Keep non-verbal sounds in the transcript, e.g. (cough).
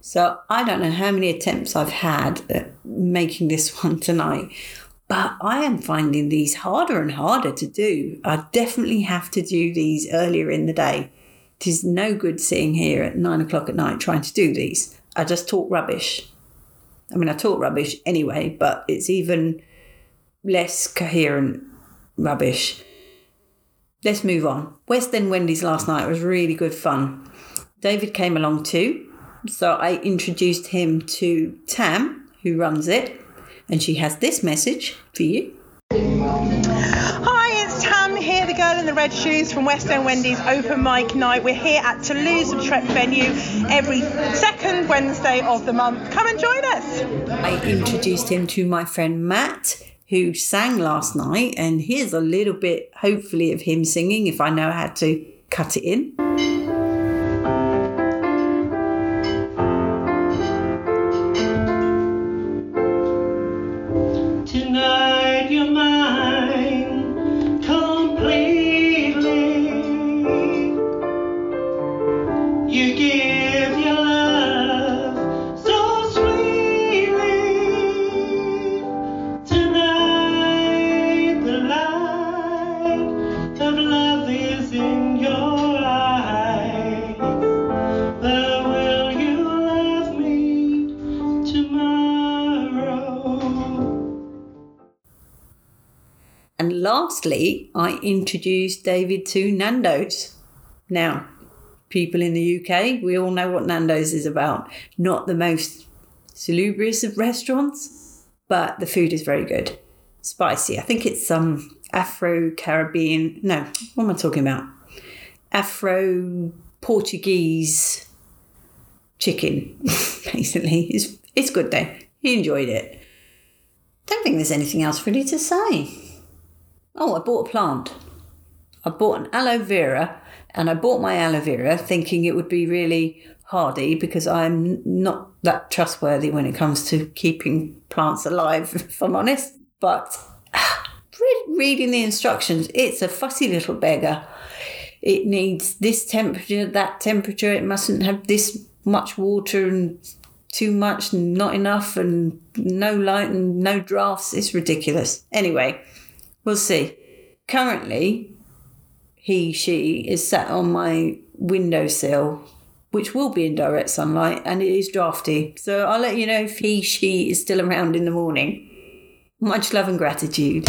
So I don't know how many attempts I've had at making this (laughs) one tonight, but I am finding these harder and harder to do. I definitely have to do these earlier in the day. It is no good sitting here at nine o'clock at night trying to do these. I just talk rubbish. I mean, I talk rubbish anyway, but it's even less coherent rubbish. Let's move on. West End Wendies last night was really good fun. David came along too. So I introduced him to Tam, who runs it, and she has this message for you. Hi, it's Tam here, the girl in the red shoes from West End Wendies open mic night. We're here at Toulouse-Lautrec venue every second Wednesday of the month. Come and join us. I introduced him to my friend Matt, who sang last night, and here's a little bit, hopefully, of him singing if I know how to cut it in. You give your love so sweetly. Tonight the light of love is in your eyes. But will you love me tomorrow? And lastly, I introduced David to Nando's. Now, people in the UK, we all know what Nando's is about. Not the most salubrious of restaurants, but the food is very good. Spicy. I think it's um, some Afro Caribbean. No, what am I talking about? Afro Portuguese chicken, (laughs) basically. It's, it's good though. He enjoyed it. Don't think there's anything else really to say. Oh, I bought a plant. I bought an aloe vera and I bought my aloe vera thinking it would be really hardy because I'm not that trustworthy when it comes to keeping plants alive, (laughs) if I'm honest. But (sighs) reading the instructions, it's a fussy little beggar. It needs this temperature, that temperature. It mustn't have this much water and too much, and not enough, and no light and no drafts. It's ridiculous. Anyway, we'll see. Currently, he, she is sat on my windowsill, which will be in direct sunlight, and it is drafty. So I'll let you know if he, she is still around in the morning. Much love and gratitude.